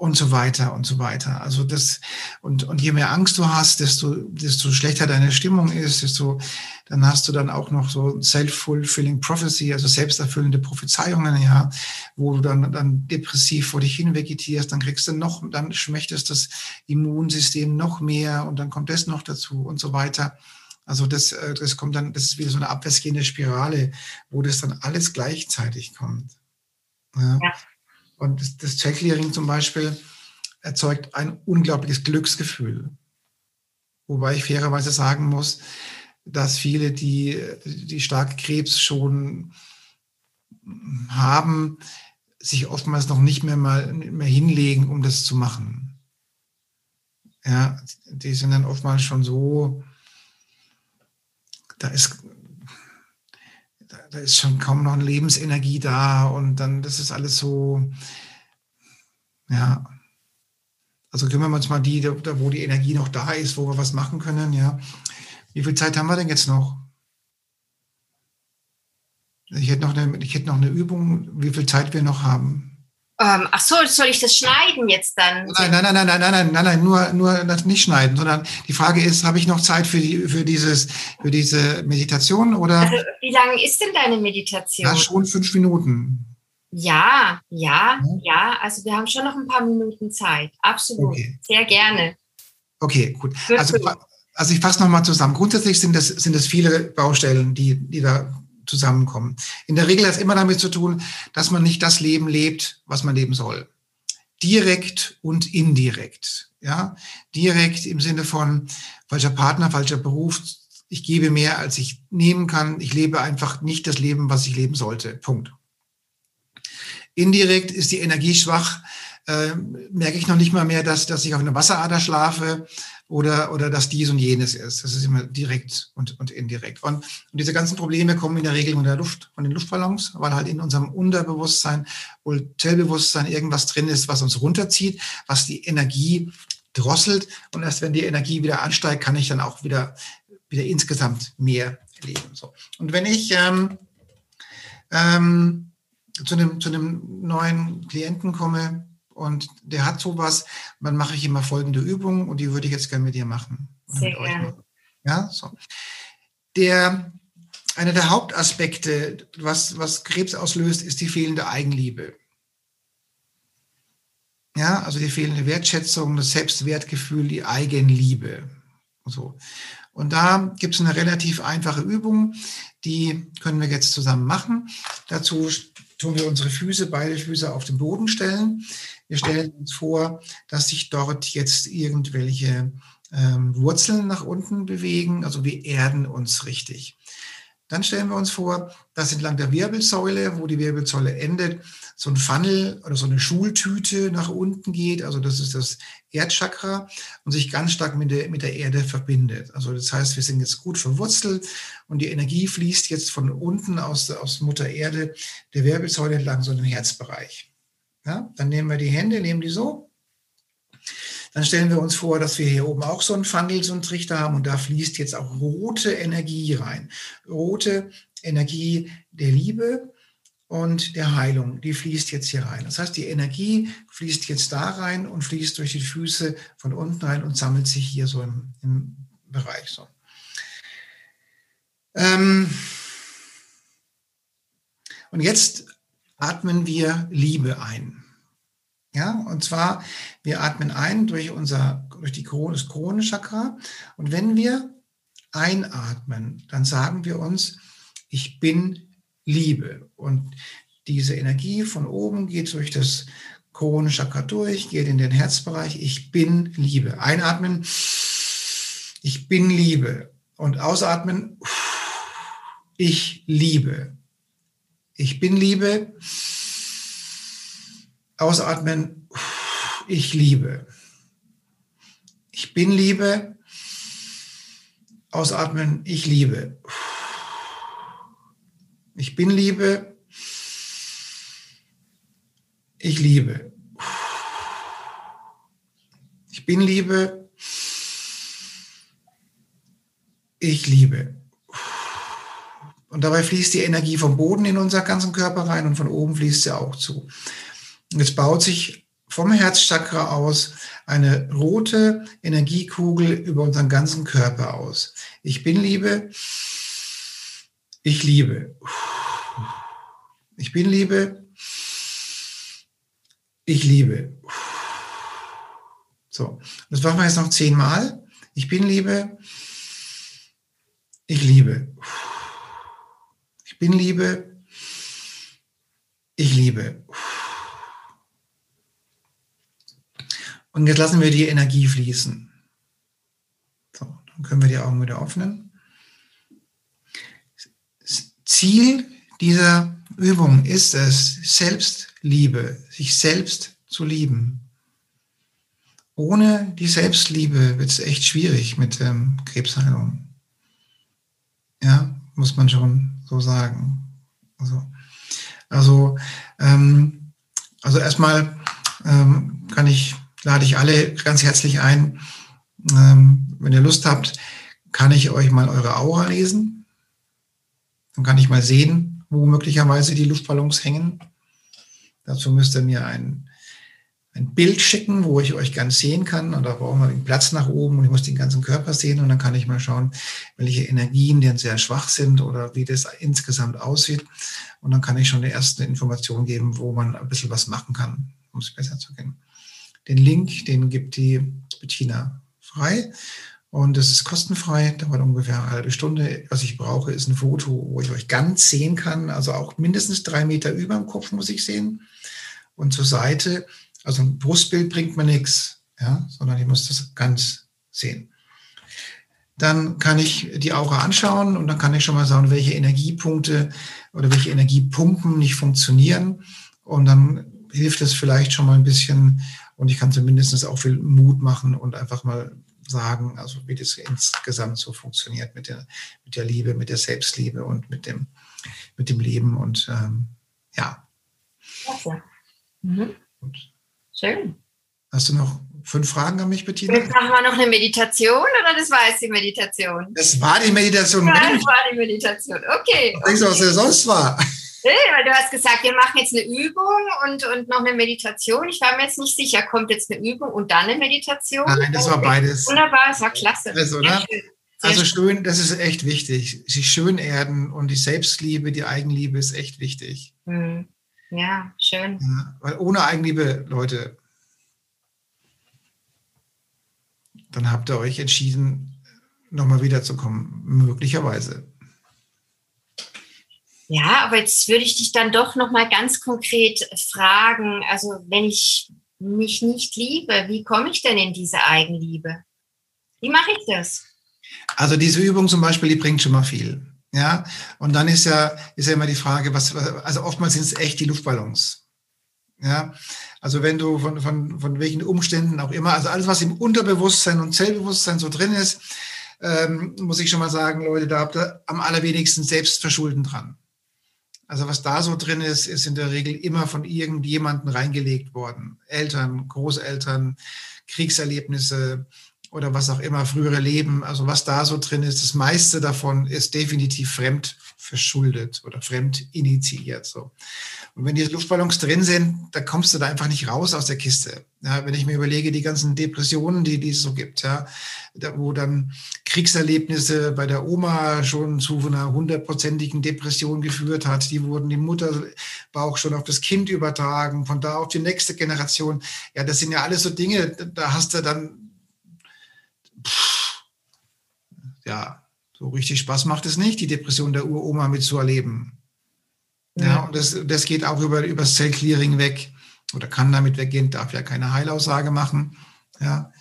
S2: und so weiter und so weiter. Also das, und, und je mehr Angst du hast, desto, desto schlechter deine Stimmung ist, desto, dann hast du dann auch noch so self-fulfilling prophecy, also selbsterfüllende Prophezeiungen, ja, wo du dann, dann depressiv vor dich hin vegetierst, dann kriegst du noch, dann schmächtest das Immunsystem noch mehr und dann kommt das noch dazu und so weiter. Also das, äh, das kommt dann, das ist wieder so eine abwärtsgehende Spirale, wo das dann alles gleichzeitig kommt. Ja. ja. Und das, das Checklearing zum Beispiel erzeugt ein unglaubliches Glücksgefühl. Wobei ich fairerweise sagen muss, dass viele, die, die stark Krebs schon haben, sich oftmals noch nicht mehr mal mehr hinlegen, um das zu machen. Ja, die sind dann oftmals schon so, da ist da ist schon kaum noch eine Lebensenergie da und dann, das ist alles so, ja. Also kümmern wir uns mal die, da, wo die Energie noch da ist, wo wir was machen können, ja. Wie viel Zeit haben wir denn jetzt noch? Ich hätte noch eine, ich hätte noch eine Übung, wie viel Zeit wir noch haben.
S1: Ähm, ach so, soll ich das schneiden jetzt dann?
S2: Nein, nein, nein, nein, nein, nein, nein, nein, nur, nur nicht schneiden, sondern die Frage ist, habe ich noch Zeit für die, für dieses, für diese Meditation oder?
S1: Also, wie lange ist denn deine Meditation?
S2: Ja, schon fünf Minuten.
S1: Ja, ja, ja, ja. Also wir haben schon noch ein paar Minuten Zeit. Absolut. Okay. Sehr gerne.
S2: Okay, gut. Also, also ich fasse nochmal zusammen. Grundsätzlich sind das, sind das viele Baustellen, die, die da zusammenkommen. In der Regel hat es immer damit zu tun, dass man nicht das Leben lebt, was man leben soll. Direkt und indirekt. Ja, direkt im Sinne von falscher Partner, falscher Beruf. Ich gebe mehr, als ich nehmen kann. Ich lebe einfach nicht das Leben, was ich leben sollte. Punkt. Indirekt ist die Energie schwach. Äh, merke ich noch nicht mal mehr, dass, dass ich auf einer Wasserader schlafe oder, oder dass dies und jenes ist. Das ist immer direkt und, und indirekt. Und, und diese ganzen Probleme kommen in der Regel von der Luft, von den Luftballons, weil halt in unserem Unterbewusstsein, Hotelbewusstsein irgendwas drin ist, was uns runterzieht, was die Energie drosselt. Und erst wenn die Energie wieder ansteigt, kann ich dann auch wieder, wieder insgesamt mehr leben. So. Und wenn ich ähm, ähm, zu, einem, zu einem neuen Klienten komme, und der hat sowas, dann mache ich immer folgende Übung und die würde ich jetzt gerne mit dir machen. Sehr gerne. Ja, so. Der, einer der Hauptaspekte, was, was Krebs auslöst, ist die fehlende Eigenliebe. Ja, also die fehlende Wertschätzung, das Selbstwertgefühl, die Eigenliebe. So. Und da gibt es eine relativ einfache Übung, die können wir jetzt zusammen machen. Dazu tun wir unsere Füße, beide Füße auf den Boden stellen. Wir stellen uns vor, dass sich dort jetzt irgendwelche ähm, Wurzeln nach unten bewegen, also wir erden uns richtig. Dann stellen wir uns vor, dass entlang der Wirbelsäule, wo die Wirbelsäule endet, so ein Funnel oder so eine Schultüte nach unten geht. Also das ist das Erdchakra und sich ganz stark mit der, mit der Erde verbindet. Also das heißt, wir sind jetzt gut verwurzelt und die Energie fließt jetzt von unten aus, aus Mutter Erde der Wirbelsäule entlang so den Herzbereich. Ja, dann nehmen wir die Hände, nehmen die so. Dann stellen wir uns vor, dass wir hier oben auch so einen Funnel, so einen Trichter haben und da fließt jetzt auch rote Energie rein. Rote Energie der Liebe und der Heilung, die fließt jetzt hier rein. Das heißt, die Energie fließt jetzt da rein und fließt durch die Füße von unten rein und sammelt sich hier so im, im Bereich. So. Ähm und jetzt atmen wir Liebe ein. Ja, und zwar, wir atmen ein durch unser, durch die Krone, das Kronenchakra. Und wenn wir einatmen, dann sagen wir uns, ich bin Liebe. Und diese Energie von oben geht durch das Kronenchakra durch, geht in den Herzbereich. Ich bin Liebe. Einatmen, ich bin Liebe. Und ausatmen, ich liebe. Ich bin Liebe. Ausatmen. Ich liebe. Ich bin Liebe. Ausatmen. Ich liebe. Ich bin Liebe. Ich liebe. Ich bin Liebe. Ich liebe. Und dabei fließt die Energie vom Boden in unseren ganzen Körper rein und von oben fließt sie auch zu. Und es baut sich vom Herzchakra aus eine rote Energiekugel über unseren ganzen Körper aus. Ich bin Liebe. Ich liebe. Ich bin Liebe. Ich liebe. So, das machen wir jetzt noch zehnmal. Ich bin Liebe. Ich liebe. Bin Liebe. Ich liebe. Und jetzt lassen wir die Energie fließen. So, dann können wir die Augen wieder öffnen. Ziel dieser Übung ist es, Selbstliebe, sich selbst zu lieben. Ohne die Selbstliebe wird es echt schwierig mit ähm, Krebsheilung. Ja, muss man schon so sagen. Also, also, ähm, also erstmal ähm, kann ich lade ich alle ganz herzlich ein. Ähm, wenn ihr Lust habt, kann ich euch mal eure Aura lesen. Dann kann ich mal sehen, wo möglicherweise die Luftballons hängen. Dazu müsst ihr mir ein, ein Bild schicken, wo ich euch ganz sehen kann. Und da brauchen wir den Platz nach oben und ich muss den ganzen Körper sehen. Und dann kann ich mal schauen, welche Energien denn sehr schwach sind oder wie das insgesamt aussieht. Und dann kann ich schon die ersten Informationen geben, wo man ein bisschen was machen kann, um es besser zu kennen. Den Link, den gibt die Bettina frei. Und es ist kostenfrei, dauert ungefähr eine halbe Stunde. Was ich brauche, ist ein Foto, wo ich euch ganz sehen kann. Also auch mindestens drei Meter über dem Kopf muss ich sehen. Und zur Seite, also ein Brustbild bringt mir nichts, ja, sondern ich muss das ganz sehen. Dann kann ich die Aura anschauen und dann kann ich schon mal sagen, welche Energiepunkte oder welche Energiepumpen nicht funktionieren. Und dann hilft es vielleicht schon mal ein bisschen, und ich kann zumindest auch viel Mut machen und einfach mal sagen, also wie das insgesamt so funktioniert mit der, mit der Liebe, mit der Selbstliebe und mit dem, mit dem Leben. Und ähm, ja.
S1: Klasse. Mhm. Schön.
S2: Hast du noch fünf Fragen an mich, Bettina?
S1: Jetzt machen wir noch eine Meditation oder das war jetzt die Meditation?
S2: Das war die Meditation.
S1: Ja, das war die Meditation. Okay.
S2: Denkst du, was der sonst war?
S1: weil du hast gesagt, wir machen jetzt eine Übung und, und noch eine Meditation. Ich war mir jetzt nicht sicher, kommt jetzt eine Übung und dann eine Meditation?
S2: Nein, das war beides.
S1: Wunderbar, das war klasse.
S2: Das, oder? Also schön, das ist echt wichtig. Sich schön erden und die Selbstliebe, die Eigenliebe ist echt wichtig.
S1: Hm. Ja, schön.
S2: Ja, weil ohne Eigenliebe, Leute, dann habt ihr euch entschieden, nochmal wiederzukommen, möglicherweise.
S1: Ja, aber jetzt würde ich dich dann doch noch mal ganz konkret fragen, also wenn ich mich nicht liebe, wie komme ich denn in diese Eigenliebe? Wie mache ich das?
S2: Also diese Übung zum Beispiel, die bringt schon mal viel. Ja, und dann ist ja, ist ja immer die Frage, was, also oftmals sind es echt die Luftballons. Ja, also wenn du von, von, von welchen Umständen auch immer, also alles, was im Unterbewusstsein und Zellbewusstsein so drin ist, ähm, muss ich schon mal sagen, Leute, da habt ihr am allerwenigsten Selbstverschulden dran. Also was da so drin ist, ist in der Regel immer von irgendjemandem reingelegt worden. Eltern, Großeltern, Kriegserlebnisse oder was auch immer, frühere Leben. Also was da so drin ist, das meiste davon ist definitiv fremd verschuldet oder fremd initiiert. So. Und wenn die Luftballons drin sind, da kommst du da einfach nicht raus aus der Kiste. Ja, wenn ich mir überlege, die ganzen Depressionen, die, die es so gibt, ja, da, wo dann Kriegserlebnisse bei der Oma schon zu einer hundertprozentigen Depression geführt hat, die wurden im Mutterbauch schon auf das Kind übertragen, von da auf die nächste Generation. Ja, das sind ja alles so Dinge, da hast du dann, pff, ja, so richtig Spaß macht es nicht, die Depression der Uroma mitzuerleben. Ja, und das, das geht auch über, über das Zellclearing weg oder kann damit weggehen, darf ja keine Heilaussage machen. Ja.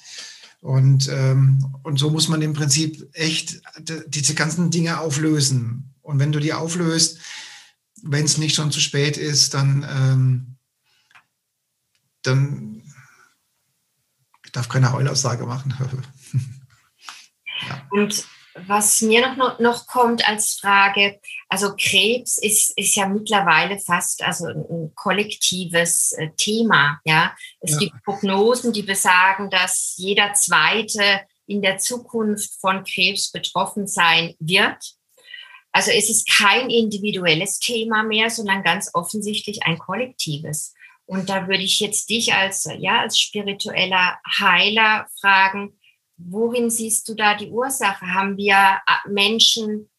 S2: Und, ähm, und so muss man im Prinzip echt diese ganzen Dinge auflösen. Und wenn du die auflöst, wenn es nicht schon zu spät ist, dann, ähm, dann darf keine Heulaussage machen.
S1: Und was mir noch, noch kommt als Frage, also Krebs ist, ist ja mittlerweile fast also ein kollektives äh, Thema. Ja, es ja. gibt Prognosen, die besagen, dass jeder Zweite in der Zukunft von Krebs betroffen sein wird. Also es ist kein individuelles Thema mehr, sondern ganz offensichtlich ein kollektives. Und da würde ich jetzt dich als, ja, als spiritueller Heiler fragen, worin siehst du da die Ursache? Haben wir äh, Menschen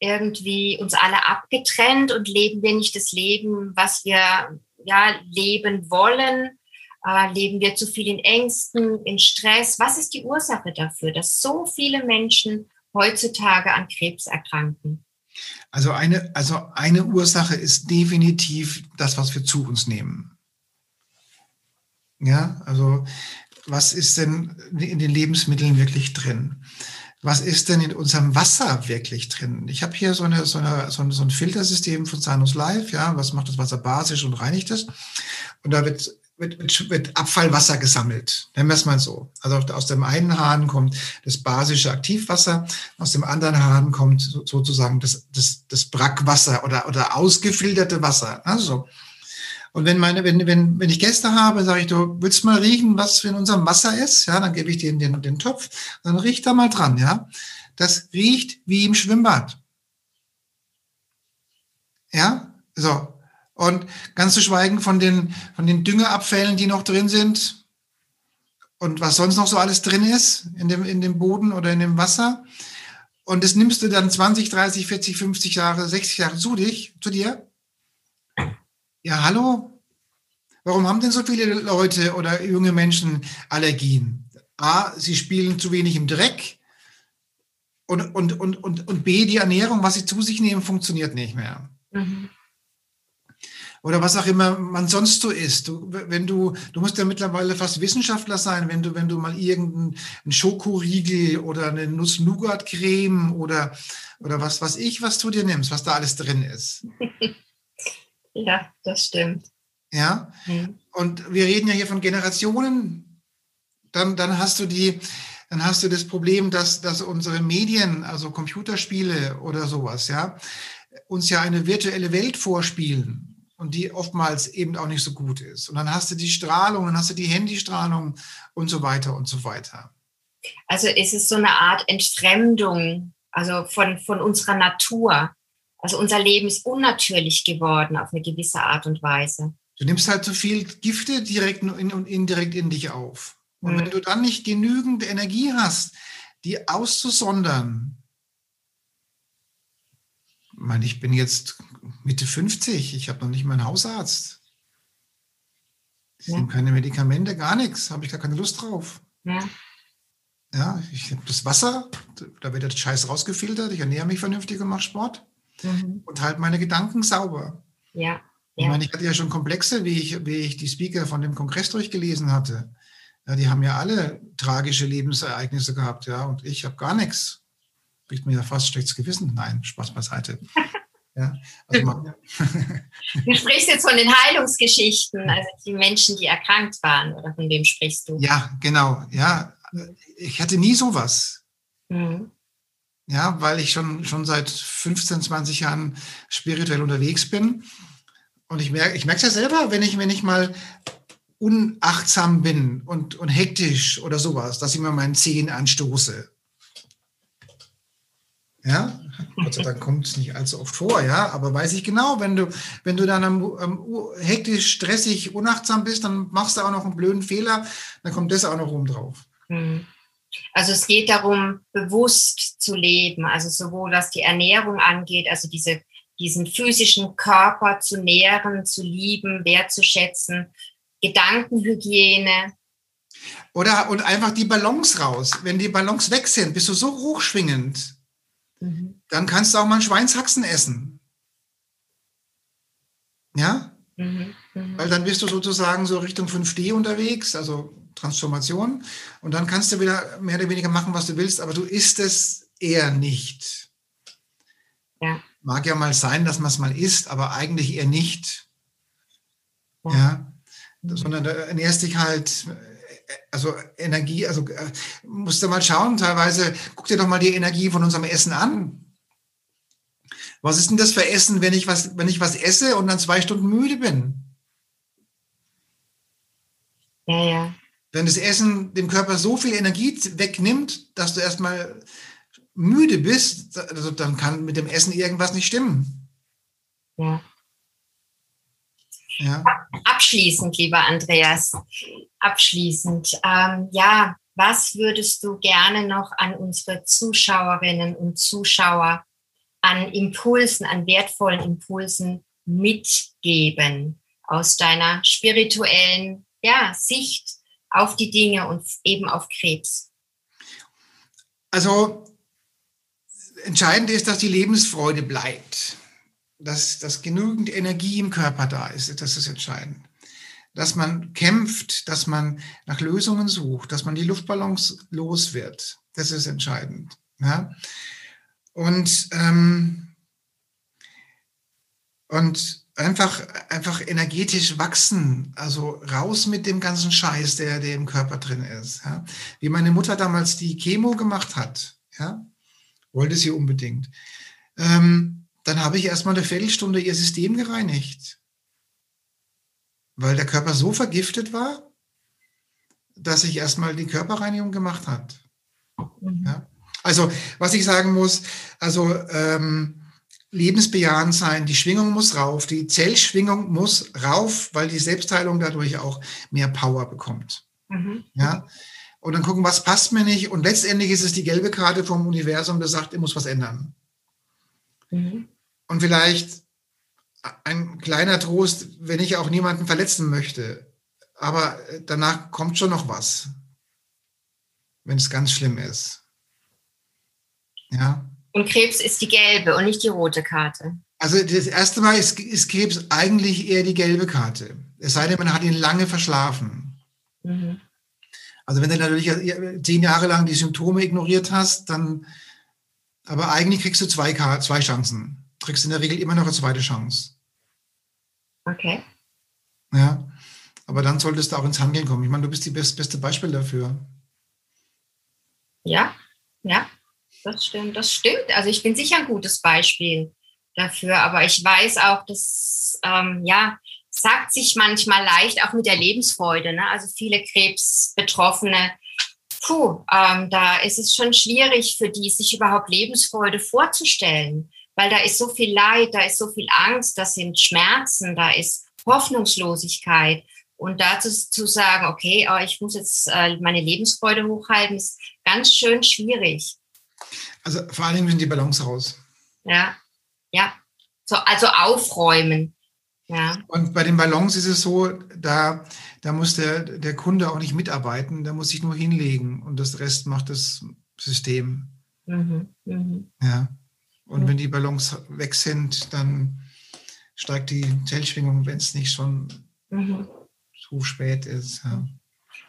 S1: irgendwie uns alle abgetrennt und leben wir nicht das Leben, was wir ja, leben wollen? Äh, leben wir zu viel in Ängsten, in Stress? Was ist die Ursache dafür, dass so viele Menschen heutzutage an Krebs erkranken?
S2: Also eine, also eine Ursache ist definitiv das, was wir zu uns nehmen. Ja, also was ist denn in den Lebensmitteln wirklich drin? Was ist denn in unserem Wasser wirklich drin? Ich habe hier so, eine, so, eine, so, ein, so ein Filtersystem von Sanus Life, ja, was macht das Wasser basisch und reinigt es? Und da wird wird, wird, Abfallwasser gesammelt. Nennen wir es mal so. Also aus dem einen Hahn kommt das basische Aktivwasser, aus dem anderen Hahn kommt sozusagen das, das, das Brackwasser oder, oder ausgefilterte Wasser. Also, und wenn, meine, wenn, wenn, wenn ich Gäste habe, sage ich, du willst mal riechen, was in unserem Wasser ist, ja, dann gebe ich dir den, den, Topf, dann riech da mal dran, ja. Das riecht wie im Schwimmbad. Ja, so. Und ganz zu schweigen von den, von den Düngeabfällen, die noch drin sind und was sonst noch so alles drin ist in dem, in dem Boden oder in dem Wasser. Und das nimmst du dann 20, 30, 40, 50 Jahre, 60 Jahre zu dich, zu dir. Ja, hallo? Warum haben denn so viele Leute oder junge Menschen Allergien? A, sie spielen zu wenig im Dreck. Und, und, und, und, und B, die Ernährung, was sie zu sich nehmen, funktioniert nicht mehr. Mhm oder was auch immer man sonst so isst. Du, wenn du, du musst ja mittlerweile fast Wissenschaftler sein, wenn du, wenn du mal irgendeinen Schokoriegel oder eine Nuss-Nougat-Creme oder, oder was was ich, was du dir nimmst, was da alles drin ist.
S1: ja, das stimmt.
S2: Ja. Mhm. Und wir reden ja hier von Generationen. Dann, dann hast du die, dann hast du das Problem, dass, dass unsere Medien, also Computerspiele oder sowas, ja, uns ja eine virtuelle Welt vorspielen und die oftmals eben auch nicht so gut ist. Und dann hast du die Strahlung, dann hast du die Handystrahlung und so weiter und so weiter.
S1: Also ist es so eine Art Entfremdung, also von, von unserer Natur. Also unser Leben ist unnatürlich geworden auf eine gewisse Art und Weise.
S2: Du nimmst halt so viel Gifte direkt und indirekt in dich auf. Und mhm. wenn du dann nicht genügend Energie hast, die auszusondern, ich meine, ich bin jetzt Mitte 50, ich habe noch nicht mal einen Hausarzt. Ich ja. nehme keine Medikamente, gar nichts, habe ich gar keine Lust drauf. Ja. Ja, ich habe das Wasser, da wird der Scheiß rausgefiltert, ich ernähre mich vernünftig und mache Sport mhm. und halte meine Gedanken sauber. Ja. ja. Ich meine, ich hatte ja schon Komplexe, wie ich, wie ich die Speaker von dem Kongress durchgelesen hatte. Ja, die haben ja alle tragische Lebensereignisse gehabt, ja, und ich habe gar nichts. Kriegt mir ja fast schlechtes Gewissen. Nein, Spaß beiseite.
S1: Ja, also man, du sprichst jetzt von den Heilungsgeschichten, also die Menschen, die erkrankt waren, oder von wem sprichst du?
S2: Ja, genau. Ja, ich hatte nie sowas. Mhm. Ja, weil ich schon, schon seit 15, 20 Jahren spirituell unterwegs bin. Und ich merke ich es ja selber, wenn ich, wenn ich mal unachtsam bin und, und hektisch oder sowas, dass ich mir meinen Zehen anstoße. Ja, Gott sei Dank kommt es nicht allzu oft vor, ja, aber weiß ich genau, wenn du, wenn du dann am, am, hektisch, stressig, unachtsam bist, dann machst du auch noch einen blöden Fehler, dann kommt das auch noch rum drauf. Hm.
S1: Also es geht darum, bewusst zu leben, also sowohl was die Ernährung angeht, also diese, diesen physischen Körper zu nähren, zu lieben, wertzuschätzen, Gedankenhygiene.
S2: Oder und einfach die Ballons raus. Wenn die Ballons weg sind, bist du so hochschwingend, Mhm. Dann kannst du auch mal einen Schweinshaxen essen. Ja? Mhm. Mhm. Weil dann bist du sozusagen so Richtung 5D unterwegs, also Transformation. Und dann kannst du wieder mehr oder weniger machen, was du willst, aber du isst es eher nicht. Ja. Mag ja mal sein, dass man es mal isst, aber eigentlich eher nicht. Ja. ja? Sondern du ernährst dich halt also Energie, also äh, musst du mal schauen, teilweise, guck dir doch mal die Energie von unserem Essen an. Was ist denn das für Essen, wenn ich was, wenn ich was esse und dann zwei Stunden müde bin? Ja, ja. Wenn das Essen dem Körper so viel Energie wegnimmt, dass du erstmal müde bist, also dann kann mit dem Essen irgendwas nicht stimmen. Ja.
S1: Ja. Abschließend, lieber Andreas, abschließend, ähm, ja, was würdest du gerne noch an unsere Zuschauerinnen und Zuschauer an Impulsen, an wertvollen Impulsen mitgeben aus deiner spirituellen ja, Sicht auf die Dinge und eben auf Krebs?
S2: Also entscheidend ist, dass die Lebensfreude bleibt, dass, dass genügend Energie im Körper da ist. Das ist entscheidend. Dass man kämpft, dass man nach Lösungen sucht, dass man die Luftballons los wird. Das ist entscheidend. Ja? Und, ähm, und einfach, einfach energetisch wachsen, also raus mit dem ganzen Scheiß, der, der im Körper drin ist. Ja? Wie meine Mutter damals die Chemo gemacht hat, ja? wollte sie unbedingt. Ähm, dann habe ich erstmal eine Viertelstunde ihr System gereinigt, weil der Körper so vergiftet war, dass ich erstmal die Körperreinigung gemacht hat. Mhm. Ja? Also, was ich sagen muss, also ähm, lebensbejahend sein, die Schwingung muss rauf, die Zellschwingung muss rauf, weil die Selbstheilung dadurch auch mehr Power bekommt. Mhm. Ja. Und dann gucken, was passt mir nicht. Und letztendlich ist es die gelbe Karte vom Universum, das sagt, ich muss was ändern. Mhm. Und vielleicht ein kleiner Trost, wenn ich auch niemanden verletzen möchte. Aber danach kommt schon noch was, wenn es ganz schlimm ist.
S1: Ja. Und Krebs ist die gelbe und nicht die rote Karte.
S2: Also das erste Mal ist, ist Krebs eigentlich eher die gelbe Karte. Es sei denn, man hat ihn lange verschlafen. Mhm. Also wenn du natürlich zehn Jahre lang die Symptome ignoriert hast, dann, aber eigentlich kriegst du zwei, zwei Chancen. Du kriegst in der Regel immer noch eine zweite Chance.
S1: Okay.
S2: Ja, aber dann solltest du auch ins Handeln kommen. Ich meine, du bist das beste Beispiel dafür.
S1: Ja, ja das stimmt, das stimmt. Also ich bin sicher ein gutes Beispiel dafür, aber ich weiß auch, dass, ähm, ja, sagt sich manchmal leicht, auch mit der Lebensfreude. Ne? Also viele Krebsbetroffene, puh, ähm, da ist es schon schwierig für die, sich überhaupt Lebensfreude vorzustellen, weil da ist so viel Leid, da ist so viel Angst, da sind Schmerzen, da ist Hoffnungslosigkeit. Und dazu zu sagen, okay, oh, ich muss jetzt äh, meine Lebensfreude hochhalten, ist ganz schön schwierig.
S2: Also vor allen Dingen müssen die Balance raus.
S1: Ja, ja. So, also aufräumen. Ja.
S2: Und bei den Ballons ist es so, da, da muss der, der Kunde auch nicht mitarbeiten, da muss sich nur hinlegen und das Rest macht das System. Mhm, mh. Ja. Und mhm. wenn die Ballons weg sind, dann steigt die Zellschwingung, wenn es nicht schon mhm. zu spät ist. Ja.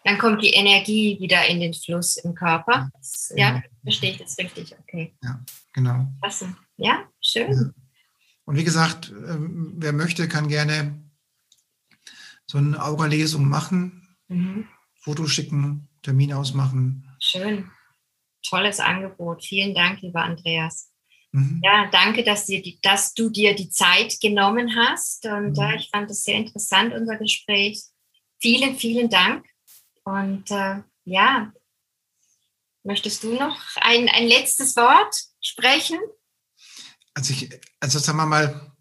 S1: Dann kommt die Energie wieder in den Fluss im Körper. Ja, genau. verstehe ich das richtig. Okay.
S2: Ja, genau.
S1: Klasse. Ja, schön. Ja.
S2: Und wie gesagt, ähm, wer möchte, kann gerne so eine Aura-Lesung machen, mhm. Foto schicken, Termin ausmachen.
S1: Schön. Tolles Angebot. Vielen Dank, lieber Andreas. Mhm. Ja, danke, dass, dir dass, du dir die Zeit genommen hast. Und mhm. ich fand es sehr interessant, unser Gespräch. Vielen, vielen Dank. Und äh, ja, möchtest du noch ein, ein letztes Wort sprechen?
S2: Also, ich, also sagen wir mal,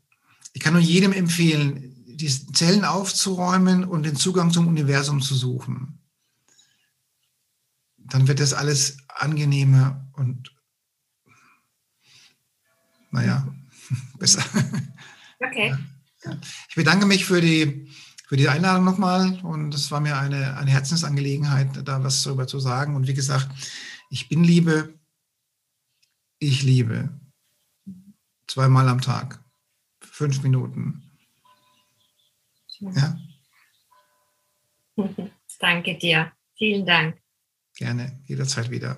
S2: ich kann nur jedem empfehlen, die Zellen aufzuräumen und den Zugang zum Universum zu suchen. Dann wird das alles angenehmer und naja, besser.
S1: Okay.
S2: Ich bedanke mich für die für die Einladung nochmal. Und es war mir eine, eine Herzensangelegenheit, da was darüber zu sagen. Und wie gesagt, ich bin Liebe, ich liebe. Zweimal am Tag. Fünf Minuten. Ja?
S1: Danke dir. Vielen Dank.
S2: Gerne, jederzeit wieder.